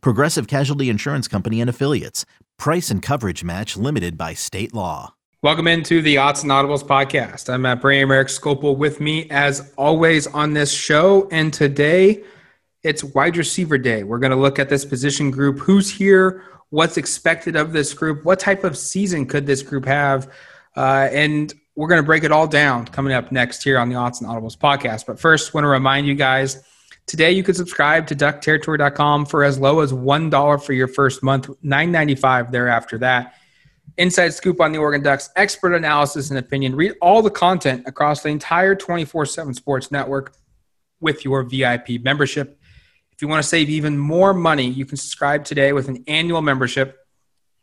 Progressive Casualty Insurance Company and Affiliates. Price and coverage match limited by state law. Welcome into the Autzen Audibles podcast. I'm at Brandon Eric Scopel with me as always on this show. And today it's wide receiver day. We're going to look at this position group. Who's here? What's expected of this group? What type of season could this group have? Uh, and we're going to break it all down coming up next here on the Autzen Audibles podcast. But first, want to remind you guys today you can subscribe to duckterritory.com for as low as $1 for your first month, $9.95 thereafter that. Inside scoop on the Oregon Ducks, expert analysis and opinion. Read all the content across the entire 24 7 sports network with your VIP membership. If you want to save even more money, you can subscribe today with an annual membership,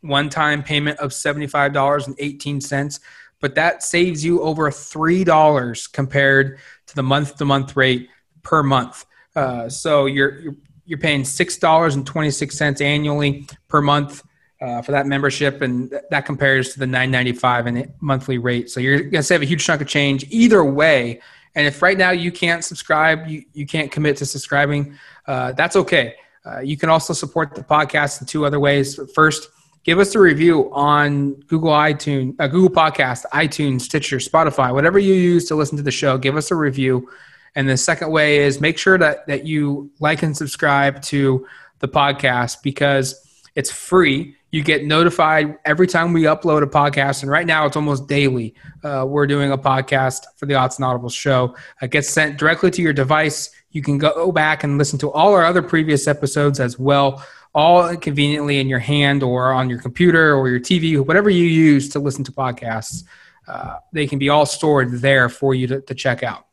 one time payment of $75.18 but that saves you over $3 compared to the month to month rate per month. Uh, so you're, you're, you're paying $6.26 annually per month uh, for that membership, and that compares to the $9.95 monthly rate. So you're going to save a huge chunk of change either way. And if right now you can't subscribe, you, you can't commit to subscribing, uh, that's okay. Uh, you can also support the podcast in two other ways. First, give us a review on Google iTunes, uh, Google Podcast, iTunes, Stitcher, Spotify, whatever you use to listen to the show. Give us a review. And the second way is make sure that that you like and subscribe to the podcast because it's free. You get notified every time we upload a podcast, and right now it's almost daily. Uh, we're doing a podcast for the Autzen Audibles show. It gets sent directly to your device. You can go back and listen to all our other previous episodes as well all conveniently in your hand or on your computer or your TV, whatever you use to listen to podcasts. Uh, they can be all stored there for you to, to check out.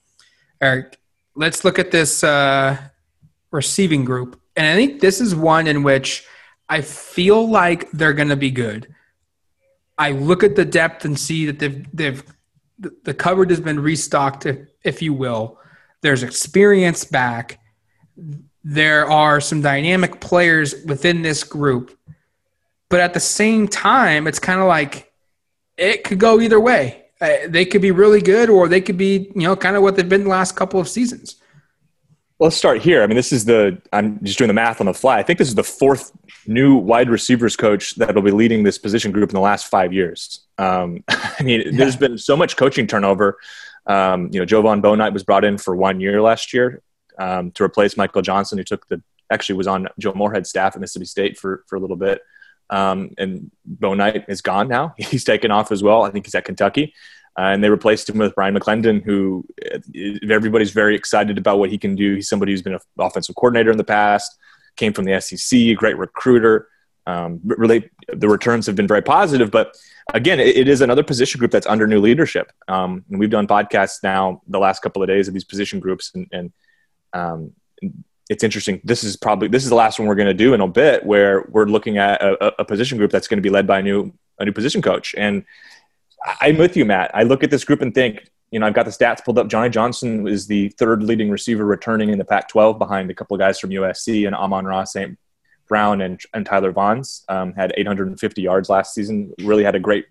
Eric, let's look at this uh, receiving group. And I think this is one in which I feel like they're going to be good. I look at the depth and see that they've, they've the cupboard has been restocked, if, if you will. There's experience back there are some dynamic players within this group. But at the same time, it's kind of like it could go either way. Uh, they could be really good or they could be, you know, kind of what they've been the last couple of seasons. Well, let's start here. I mean, this is the, I'm just doing the math on the fly. I think this is the fourth new wide receivers coach that will be leading this position group in the last five years. Um, I mean, yeah. there's been so much coaching turnover. Um, you know, Jovon Bouknight was brought in for one year last year um, to replace Michael Johnson, who took the actually was on Joe Moorhead's staff at Mississippi State for for a little bit. Um, and Bouknight is gone now. He's taken off as well. I think he's at Kentucky. Uh, and they replaced him with Bryan McClendon, who uh, everybody's very excited about what he can do. He's somebody who's been an offensive coordinator in the past, came from the SEC, a great recruiter. Um, really, the returns have been very positive. But again, it, it is another position group that's under new leadership. Um, and we've done podcasts now the last couple of days of these position groups, and, and um, it's interesting. This is probably this is the last one we're going to do in a bit, where we're looking at a, a position group that's going to be led by a new a new position coach. And I'm with you, Matt. I look at this group and think, you know, I've got the stats pulled up. Johnny Johnson is the third leading receiver returning in the Pac-12 behind a couple of guys from USC and Amon-Ra St. Brown and, and Tyler Vaughns. Um, had 850 yards last season. Really had a great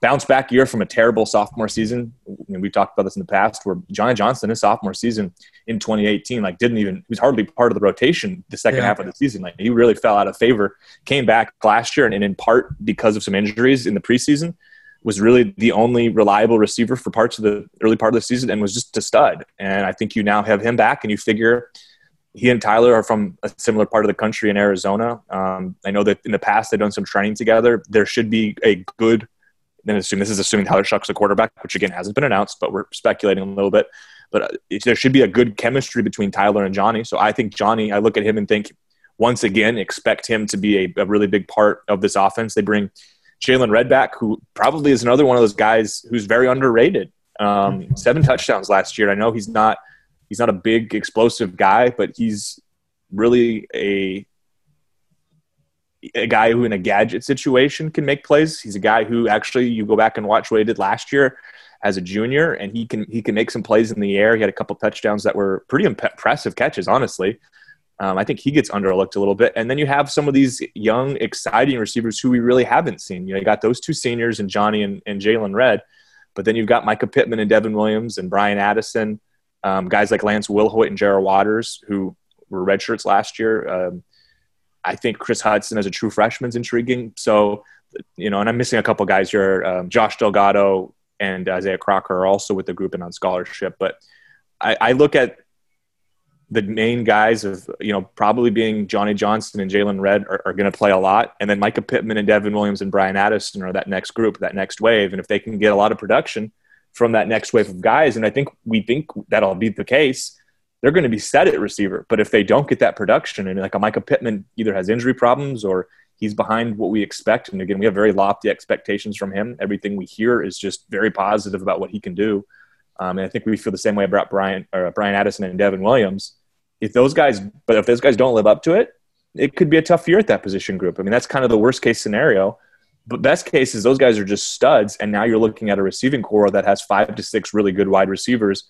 bounce back year from a terrible sophomore season. we've talked about this in the past, where Johnny Johnson, his sophomore season in 2018, like didn't even he was hardly part of the rotation the second yeah. half of the season. Like he really fell out of favor. Came back last year, and, and in part because of some injuries in the preseason, was really the only reliable receiver for parts of the early part of the season, and was just a stud. And I think you now have him back, and you figure he and Tyler are from a similar part of the country in Arizona. Um, I know that in the past they've done some training together. There should be a good then assume this is assuming Tyler Shough's a quarterback, which again hasn't been announced, but we're speculating a little bit. But uh, it, there should be a good chemistry between Tyler and Johnny. So I think Johnny, I look at him and think, once again, expect him to be a, a really big part of this offense. They bring Jaylon Redd back, who probably is another one of those guys who's very underrated. Um, mm-hmm. seven touchdowns last year. I know he's not he's not a big explosive guy, but he's really a a guy who in a gadget situation can make plays. He's a guy who actually you go back and watch what he did last year as a junior, and he can he can make some plays in the air. He had a couple touchdowns that were pretty impressive catches, honestly. Um, I think he gets underlooked a little bit. And then you have some of these young, exciting receivers who we really haven't seen. You know, you got those two seniors and Johnny and, and Jaylon Redd, but then you've got Mycah Pittman and Devin Williams and Bryan Addison, um, guys like Lance Wilhoit and Jarrell Waters, who were redshirts last year. Um, I think Kris Hutson as a true freshman is intriguing. So, you know, and I'm missing a couple guys here. Um, Josh Delgado and Isaiah Crocker are also with the group and on scholarship. But I, I look at the main guys of you know probably being Johnny Johnson and Jaylon Redd are, are going to play a lot, and then Mycah Pittman and Devin Williams and Bryan Addison are that next group, that next wave, and if they can get a lot of production from that next wave of guys, and I think we think that'll be the case, they're going to be set at receiver. But if they don't get that production, and like a Mycah Pittman either has injury problems or he's behind what we expect, and again, we have very lofty expectations from him. Everything we hear is just very positive about what he can do. Um, and I think we feel the same way about Brian or Bryan Addison and Devin Williams. If those guys, but if those guys don't live up to it, it could be a tough year at that position group. I mean, that's kind of the worst case scenario. But best case is those guys are just studs, and now you're looking at a receiving core that has five to six really good wide receivers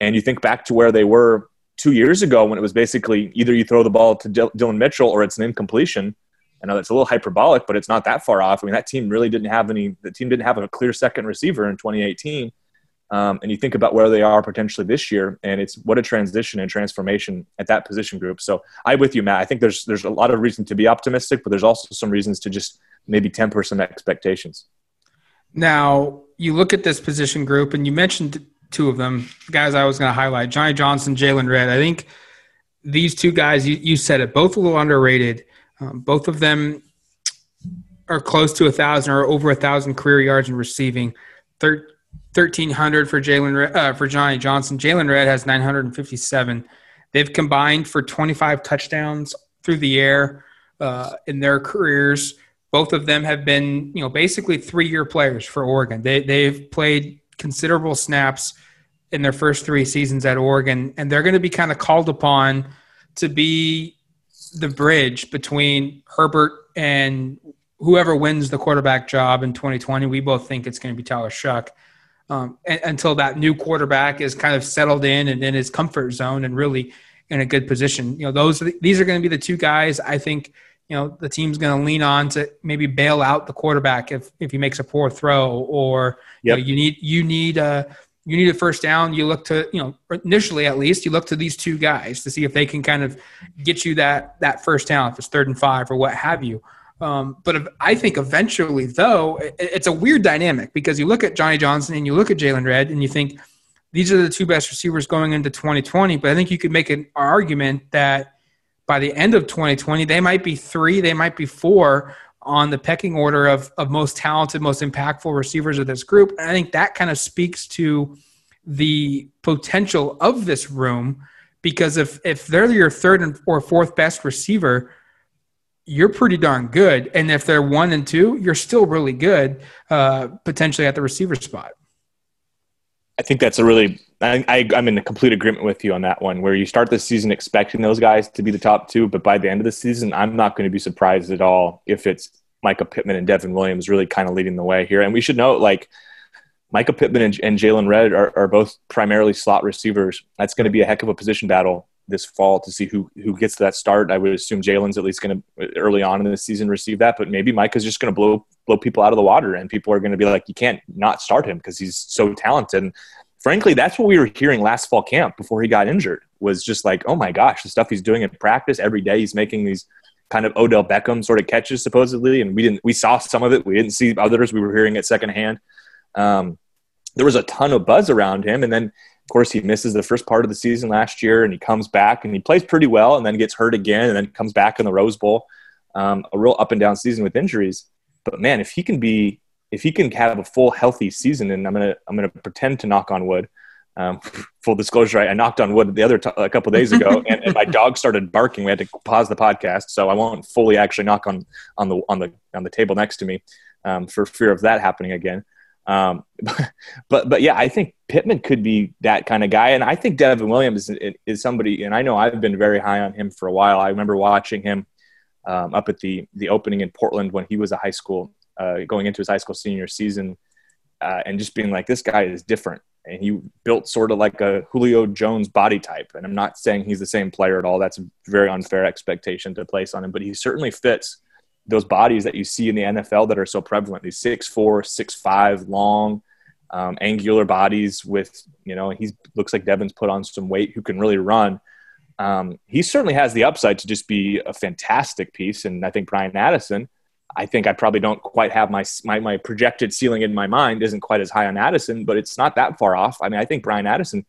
and you think back to where they were two years ago when it was basically either you throw the ball to Dillon Mitchell or it's an incompletion. I know that's a little hyperbolic, but it's not that far off. I mean, that team really didn't have any. The team didn't have a clear second receiver in 2018. Um, and you think about where they are potentially this year, and it's what a transition and transformation at that position group. So I'm with you, Matt. I think there's there's a lot of reason to be optimistic, but there's also some reasons to just maybe temper some expectations. Now you look at this position group, and you mentioned two of them. Guys I was going to highlight Johnny Johnson, Jaylon Redd. I think these two guys, you, you said it, both a little underrated. Um, both of them are close to a thousand or over a thousand career yards in receiving. Thir- 1300 for Jaylon uh, for Johnny Johnson. Jaylon Redd has 957. They've combined for 25 touchdowns through the air uh, in their careers. Both of them have been, you know, basically three-year players for Oregon. They they've played considerable snaps in their first three seasons at Oregon, and they're going to be kind of called upon to be the bridge between Herbert and whoever wins the quarterback job in 2020. We both think it's going to be Tyler Shough. Um, and, until that new quarterback is kind of settled in and in his comfort zone and really in a good position. You know, those these are going to be the two guys I think you know the team's going to lean on to maybe bail out the quarterback if if he makes a poor throw or yep. you, know, you need you need a you need a first down you look to you know initially at least you look to these two guys to see if they can kind of get you that that first down if it's third and five or what have you um, but I think eventually though it, it's a weird dynamic because you look at Johnny Johnson and you look at Jaylon Redd and you think these are the two best receivers going into 2020 but I think you could make an argument that by the end of 2020, they might be three, they might be four on the pecking order of, of most talented, most impactful receivers of this group. And I think that kind of speaks to the potential of this room because if, if they're your third or fourth best receiver, you're pretty darn good. And if they're one and two, you're still really good, uh, potentially at the receiver spot. I think that's a really I, I, am in complete agreement with you on that one. Where you start the season expecting those guys to be the top two, but by the end of the season, I'm not going to be surprised at all if it's Mycah Pittman and Devin Williams really kind of leading the way here. And we should note, like Mycah Pittman and, and Jaylon Redd are, are both primarily slot receivers. That's going to be a heck of a position battle this fall to see who who gets to that start. I would assume Jaylon's at least going to early on in the season receive that, but maybe Mycah's just going to blow blow people out of the water, and people are going to be like, you can't not start him because he's so talented. And frankly, that's what we were hearing last fall camp before he got injured. Was just like, oh my gosh, the stuff he's doing in practice every day. He's making these kind of Odell Beckham sort of catches supposedly, and we didn't. We saw some of it. We didn't see others. We were hearing it secondhand. Um, there was a ton of buzz around him, and then of course he misses the first part of the season last year, and he comes back and he plays pretty well, and then gets hurt again, and then comes back in the Rose Bowl. Um, a real up and down season with injuries. But man, if he can be if he can have a full healthy season, and I'm gonna I'm gonna pretend to knock on wood. Um, full disclosure, I, I, knocked on wood the other t- a couple days ago, and, and, my dog started barking. We had to pause the podcast, so I won't fully actually knock on on the on the on the table next to me um, for fear of that happening again. Um, but but yeah, I think Pittman could be that kind of guy, and I think Devin Williams is, is somebody, and I know I've been very high on him for a while. I remember watching him um, up at the the opening in Portland when he was a high school, uh, going into his high school senior season, uh, and just being like, this guy is different, and he built sort of like a Julio Jones body type. And I'm not saying he's the same player at all. That's a very unfair expectation to place on him, but he certainly fits those bodies that you see in the NFL that are so prevalent. These six four, six five, long, um, angular bodies with you know he looks like Devin's put on some weight who can really run. Um, he certainly has the upside to just be a fantastic piece, and I think Bryan Addison. I think I probably don't quite have my, my my projected ceiling in my mind isn't quite as high on Addison, but it's not that far off. I mean, I think Bryan Addison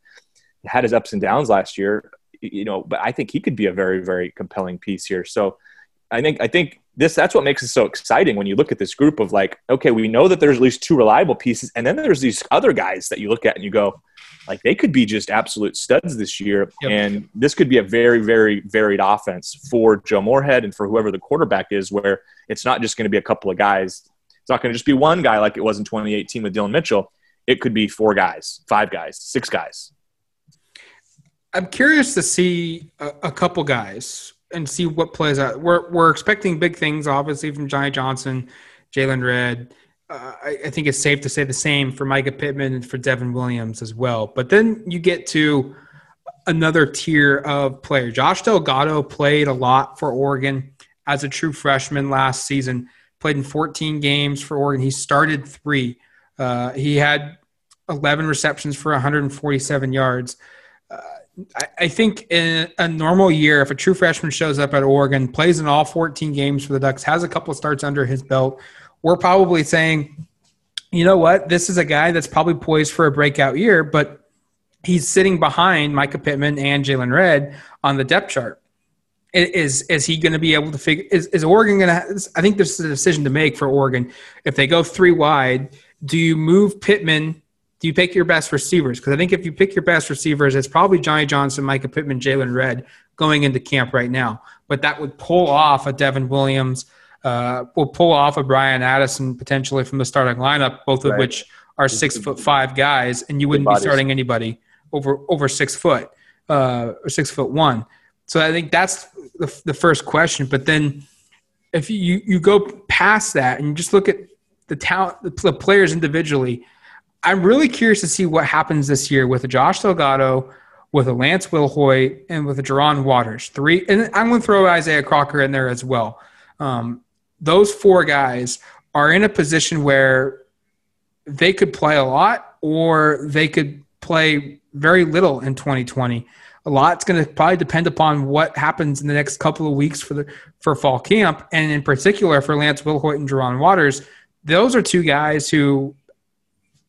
had his ups and downs last year, you know, but I think he could be a very very compelling piece here. So I think I think this that's what makes it so exciting when you look at this group of like, okay, we know that there's at least two reliable pieces, and then there's these other guys that you look at and you go, like they could be just absolute studs this year, yep. and this could be a very very varied offense for Joe Moorhead and for whoever the quarterback is, where it's not just going to be a couple of guys. It's not going to just be one guy like it was in 2018 with Dillon Mitchell. It could be four guys, five guys, six guys. I'm curious to see a, a couple guys and see what plays out. We're we're expecting big things, obviously, from Johnny Johnson, Jaylon Redd. Uh, I, I, think it's safe to say the same for Mycah Pittman and for Devin Williams as well. But then you get to another tier of player. Josh Delgado played a lot for Oregon as a true freshman last season. Played in 14 games for Oregon. He started three. Uh, he had 11 receptions for 147 yards. I, I think in a normal year, if a true freshman shows up at Oregon, plays in all 14 games for the Ducks, has a couple of starts under his belt, we're probably saying, you know what, this is a guy that's probably poised for a breakout year, but he's sitting behind Mycah Pittman and Jaylon Redd on the depth chart. Is is he going to be able to figure? Is, is Oregon going to? I think this is a decision to make for Oregon. If they go three wide, do you move Pittman do you pick your best receivers? Because I think if you pick your best receivers, it's probably Johnny Johnson, Mycah Pittman, Jaylon Redd going into camp right now. But that would pull off a Devin Williams, uh, will pull off a Bryan Addison potentially from the starting lineup, both of right. which are six foot five guys, and you wouldn't be starting anybody over over six foot uh, or six foot one. So I think that's the, the first question. But then if you you go past that and you just look at the talent, the players individually I'm really curious to see what happens this year with a Josh Delgado, with a Lance Wilhoit, and with a Jerron Waters. Three, and I'm going to throw Isaiah Crocker in there as well. Um, those four guys are in a position where they could play a lot or they could play very little in 2020. A lot's going to probably depend upon what happens in the next couple of weeks for the for fall camp, and in particular for Lance Wilhoit and Jerron Waters. Those are two guys who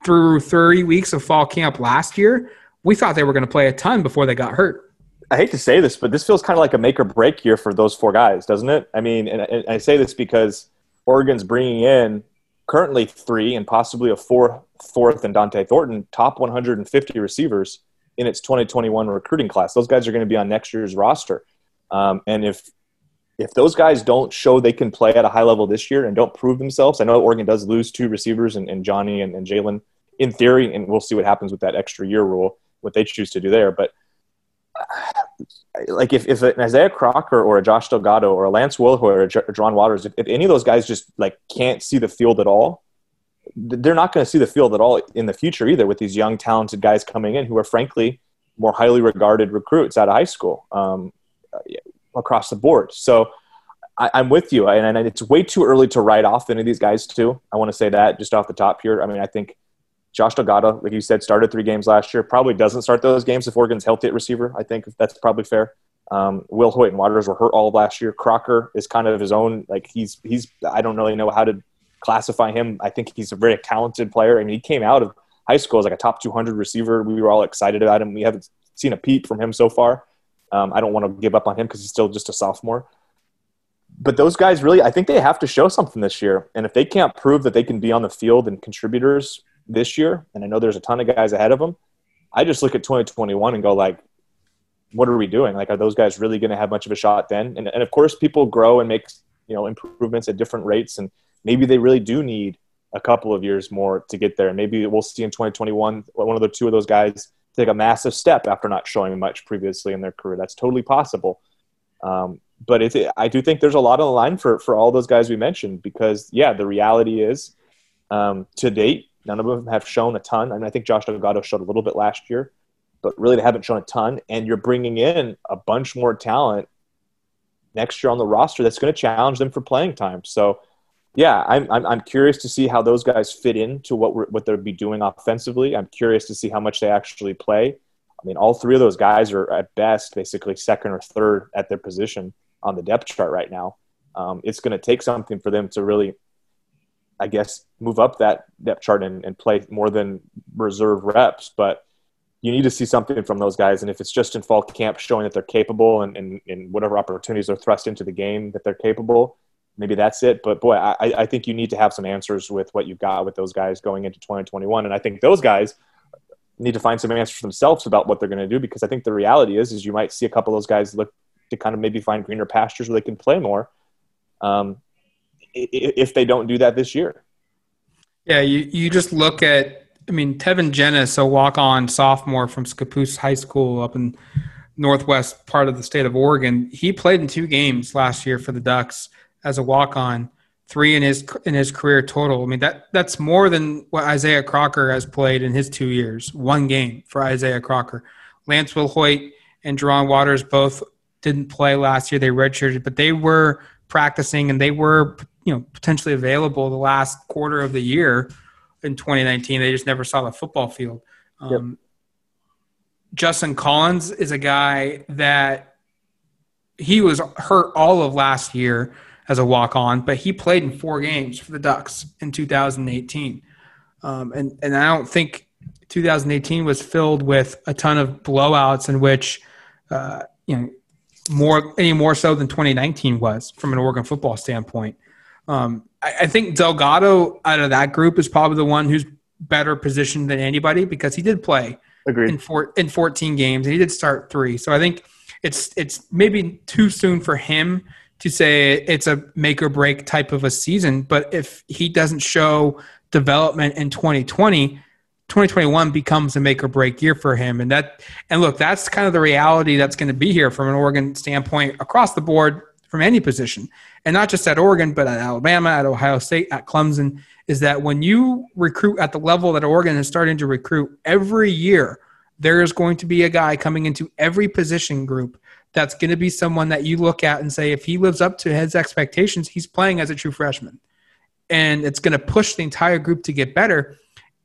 through 30 weeks of fall camp last year, we thought they were going to play a ton before they got hurt. I hate to say this, but this feels kind of like a make or break year for those four guys, doesn't it? I mean, and I say this because Oregon's bringing in currently three and possibly a fourth and Dante Thornton, top 150 receivers in its 2021 recruiting class. Those guys are going to be on next year's roster. Um, and if if those guys don't show they can play at a high level this year and don't prove themselves, I know Oregon does lose two receivers and, and Johnny and, and Jaylon in theory, and we'll see what happens with that extra year rule, what they choose to do there. But like if, if an Isaiah Crocker or a Josh Delgado or a Lance Wilhoit or a Jerron Waters, if, if any of those guys just like can't see the field at all, they're not going to see the field at all in the future either with these young talented guys coming in who are frankly more highly regarded recruits out of high school. Um, across the board. So I, am with you, and, and, it's way too early to write off any of these guys too. I want to say that just off the top here. I mean, I think Josh Delgado, like you said, started three games last year. Probably doesn't start those games if Oregon's healthy at receiver. I think that's probably fair. Um, Hoyt and Waters were hurt all of last year. Crocker is kind of his own. Like he's he's I don't really know how to classify him. I think he's a very talented player. I mean, he came out of high school as like a top 200 receiver. We were all excited about him. We haven't seen a peep from him so far. Um, I don't want to give up on him because he's still just a sophomore. But those guys really, I think they have to show something this year. And if they can't prove that they can be on the field and contributors this year, and I know there's a ton of guys ahead of them, I just look at 2021 and go like, what are we doing? Like, are those guys really going to have much of a shot then? And, and of course, people grow and make you know improvements at different rates, and maybe they really do need a couple of years more to get there. Maybe we'll see in 2021 one of the two of those guys take a massive step after not showing much previously in their career. That's totally possible. Um, but it's, I do think there's a lot on the line for, for all those guys we mentioned because, yeah, the reality is um, to date, none of them have shown a ton. I mean, I think Josh Delgado showed a little bit last year, but really they haven't shown a ton. And you're bringing in a bunch more talent next year on the roster that's going to challenge them for playing time. So, yeah, I'm, I'm, I'm curious to see how those guys fit into what we're, what they'll be doing offensively. I'm curious to see how much they actually play. I mean, all three of those guys are at best basically second or third at their position on the depth chart right now. Um, it's going to take something for them to really, I guess, move up that depth chart and, and play more than reserve reps. But you need to see something from those guys. And if it's just in fall camp showing that they're capable and, and, and whatever opportunities are thrust into the game that they're capable, maybe that's it. But boy, I, I think you need to have some answers with what you've got with those guys going into 2021. And I think those guys need to find some answers themselves about what they're going to do because I think the reality is is you might see a couple of those guys look to kind of maybe find greener pastures where they can play more um, if they don't do that this year. Yeah, you, you just look at I mean, Tevin Jennis, a walk on sophomore from Scappoose High School up in northwest part of the state of Oregon, he played in two games last year for the Ducks as a walk on, three in his in his career total. I mean that that's more than what Isaiah Crocker has played in his two years. One game for Isaiah Crocker. Lance Wilhoit and Jerron Waters both didn't play last year. They redshirted, but they were practicing and they were you know potentially available the last quarter of the year in 2019. They just never saw the football field. Um, yep. Justin Collins is a guy that he was hurt all of last year as a walk on, but he played in four games for the Ducks in 2018. Um, and, and I don't think 2018 was filled with a ton of blowouts in which, uh, you know, more any more so than 2019 was from an Oregon football standpoint. Um, I, I, think Delgado out of that group is probably the one who's better positioned than anybody because he did play Agreed. in four, in 14 games and he did start three. So I think it's it's maybe too soon for him to say it's a make or break type of a season. But if he doesn't show development in 2020, 2021 becomes a make or break year for him. And that and look, that's kind of the reality that's going to be here from an Oregon standpoint across the board from any position and not just at Oregon, but at Alabama, at Ohio State, at Clemson, is that when you recruit at the level that Oregon is starting to recruit every year, there is going to be a guy coming into every position group that's going to be someone that you look at and say, if he lives up to his expectations, he's playing as a true freshman. And it's going to push the entire group to get better.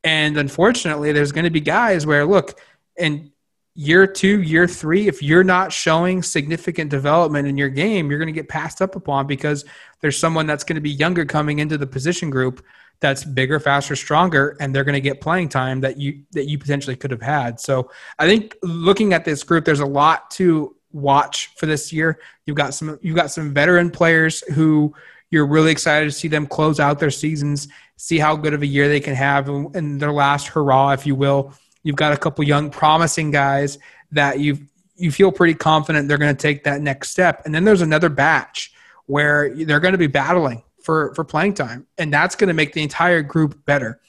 And unfortunately, there's going to be guys where, look, and year two, year three, if you're not showing significant development in your game, you're going to get passed up upon because there's someone that's going to be younger coming into the position group that's bigger, faster, stronger, and they're going to get playing time that you that you potentially could have had. So I think looking at this group, there's a lot to watch for this year. You've got some you've got some veteran players who you're really excited to see them close out their seasons, see how good of a year they can have in their last hurrah, if you will You've got a couple young, promising guys that you you feel pretty confident they're going to take that next step. And then there's another batch where they're going to be battling for for playing time, and that's going to make the entire group better.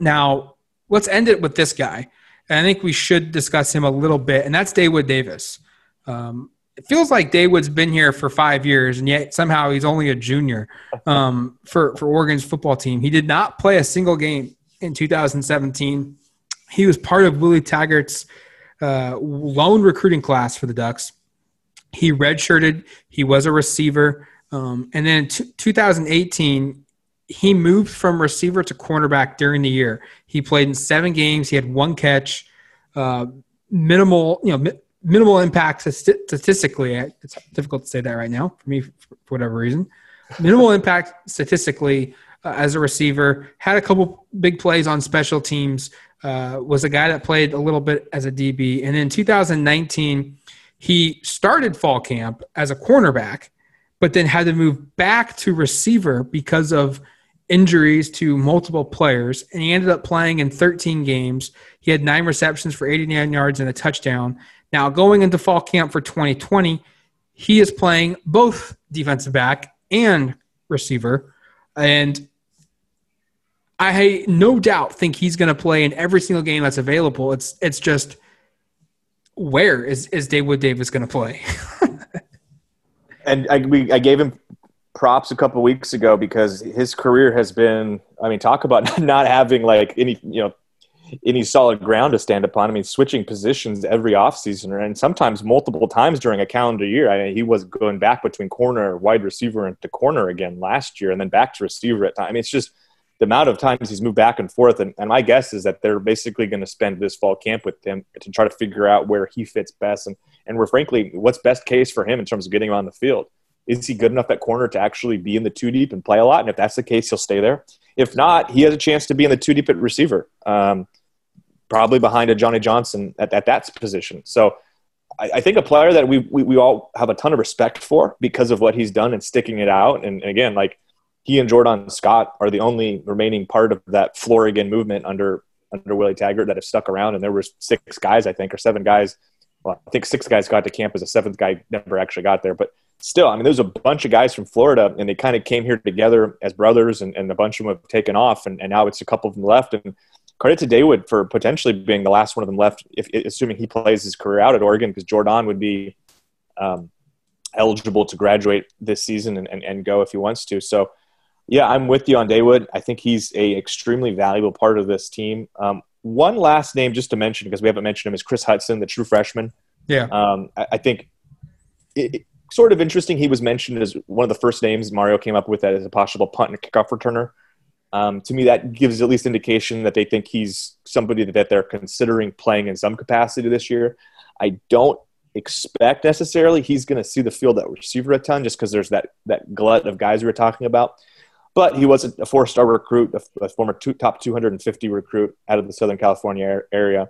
Now, let's end it with this guy. And I think we should discuss him a little bit, and that's Daewood Davis. Um, it feels like Daewood's been here for five years, and yet somehow he's only a junior um, for for Oregon's football team. He did not play a single game in 2017. He was part of Willie Taggart's uh, lone recruiting class for the Ducks. He redshirted. He was a receiver. Um, and then in t- 2018, he moved from receiver to cornerback during the year. He played in seven games. He had one catch, uh, minimal, you know, mi- minimal impact statistically. It's difficult to say that right now for me for whatever reason. Minimal impact statistically uh, as a receiver. Had a couple big plays on special teams. Uh, was a guy that played a little bit as a DB. And in 2019, he started fall camp as a cornerback, but then had to move back to receiver because of injuries to multiple players. And he ended up playing in 13 games. He had nine receptions for 89 yards and a touchdown. Now, going into fall camp for 2020, he is playing both defensive back and receiver. And I no doubt think he's going to play in every single game that's available. It's it's just where is is Daewood Davis going to play? And I, we, I gave him props a couple weeks ago because his career has been. I mean, talk about not having like any you know any solid ground to stand upon. I mean, switching positions every offseason and sometimes multiple times during a calendar year. I mean, he was going back between corner, wide receiver, and to corner again last year, and then back to receiver at time. I mean, it's just the amount of times he's moved back and forth. And, and my guess is that they're basically going to spend this fall camp with him to try to figure out where he fits best and, and we're frankly, what's best case for him in terms of getting on the field. Is he good enough at corner to actually be in the two deep and play a lot? And if that's the case, he'll stay there. If not, he has a chance to be in the two deep at receiver, um, probably behind a Johnny Johnson at, at that position. So I, I think a player that we, we, we all have a ton of respect for because of what he's done and sticking it out. And, and again, like he and Jordan Scott are the only remaining part of that Floregon movement under under Willie Taggart that have stuck around. And there were six guys, I think, or seven guys. Well, I think six guys got to campus. A seventh guy never actually got there, but still, I mean, there's a bunch of guys from Florida, and they kind of came here together as brothers, and, and a bunch of them have taken off, and, and now it's a couple of them left. And credit to Daewood for potentially being the last one of them left, if, assuming he plays his career out at Oregon, because Jordan would be um, eligible to graduate this season and, and, and go if he wants to. So yeah, I'm with you on Daewood. I think he's a extremely valuable part of this team. Um, one last name just to mention because we haven't mentioned him is Kris Hutson, the true freshman. Yeah, um, I, I, think it, it, sort of interesting. He was mentioned as one of the first names Mario came up with as a possible punt and kickoff returner. Um, to me, that gives at least indication that they think he's somebody that they're considering playing in some capacity this year. I don't expect necessarily he's going to see the field at receiver a ton just because there's that that glut of guys we were talking about. But he was a four star recruit, a, former two, top 250 recruit out of the Southern California area.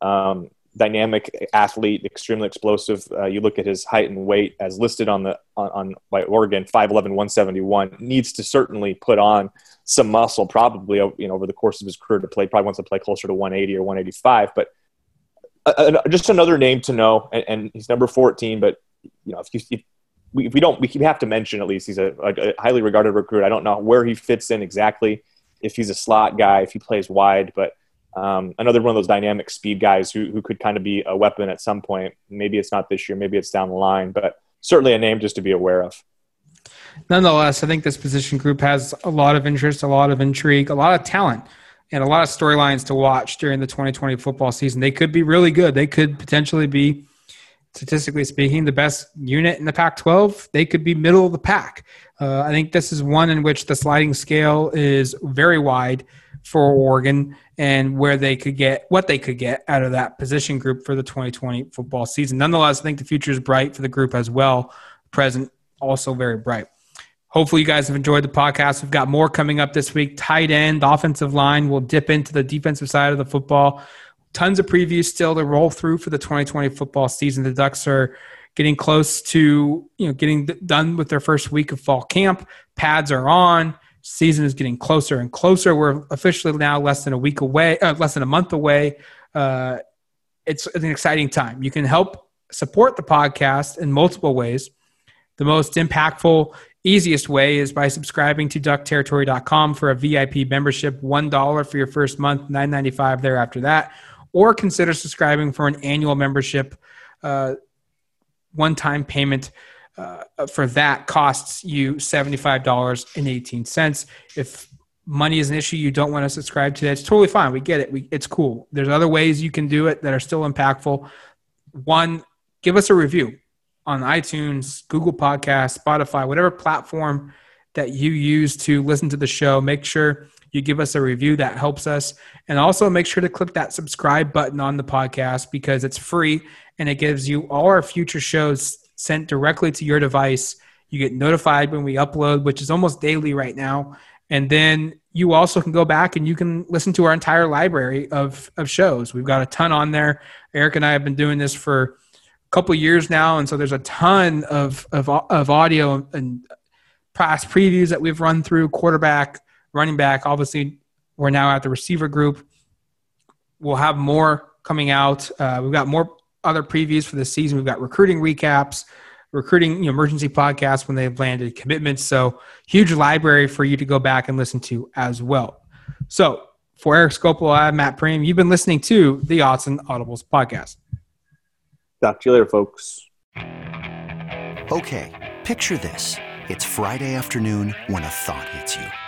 Um, dynamic athlete, extremely explosive. Uh, you look at his height and weight as listed on the on, on by Oregon, 5'11", 171. Needs to certainly put on some muscle, probably you know over the course of his career to play. Probably wants to play closer to 180 or 185. But uh, just another name to know, and, and, he's number 14. But you know if you if we, we don't, we have to mention at least he's a, a, highly regarded recruit. I don't know where he fits in exactly, if he's a slot guy, if he plays wide, but um, another one of those dynamic speed guys who, who could kind of be a weapon at some point. Maybe it's not this year, maybe it's down the line, but certainly a name just to be aware of. Nonetheless, I think this position group has a lot of interest, a lot of intrigue, a lot of talent, and a lot of storylines to watch during the 2020 football season. They could be really good. They could potentially be statistically speaking, the best unit in the Pac 12, they could be middle of the pack. Uh, I think this is one in which the sliding scale is very wide for Oregon and where they could get what they could get out of that position group for the 2020 football season. Nonetheless, I think the future is bright for the group as well. Present also very bright. Hopefully, you guys have enjoyed the podcast. We've got more coming up this week. Tight end, offensive line. We'll dip into the defensive side of the football tons of previews still to roll through for the 2020 football season. The Ducks are getting close to you know getting done with their first week of fall camp. Pads are on. Season is getting closer and closer. We're officially now less than a week away, uh, less than a month away. Uh, it's an exciting time. You can help support the podcast in multiple ways. The most impactful, easiest way is by subscribing to duckterritory.com for a VIP membership. $1 for your first month, $9.95 there after that or consider subscribing for an annual membership. Uh, one time payment uh, for that costs you $75.18. If money is an issue you don't want to subscribe to, it's totally fine. We get it. We, it's cool. There's other ways you can do it that are still impactful. One, give us a review on iTunes, Google Podcast, Spotify, whatever platform that you use to listen to the show. Make sure you give us a review that helps us. And also make sure to click that subscribe button on the podcast because it's free and it gives you all our future shows sent directly to your device. You get notified when we upload which is almost daily right now. And then you also can go back and you can listen to our entire library of, of shows. We've got a ton on there. Eric and i have been doing this for a couple years now. And so there's a ton of, of, of audio and past previews that we've run through quarterback running back. Obviously, we're now at the receiver group. We'll have more coming out. Uh, we've got more other previews for the season. We've got recruiting recaps, recruiting you know, emergency podcasts when they've landed commitments. So huge library for you to go back and listen to as well. So for Eric Scopel, I'm Matt Prehm. You've been listening to the Autzen Audibles podcast. Talk to you later, folks. Okay. Picture this. It's Friday afternoon when a thought hits you.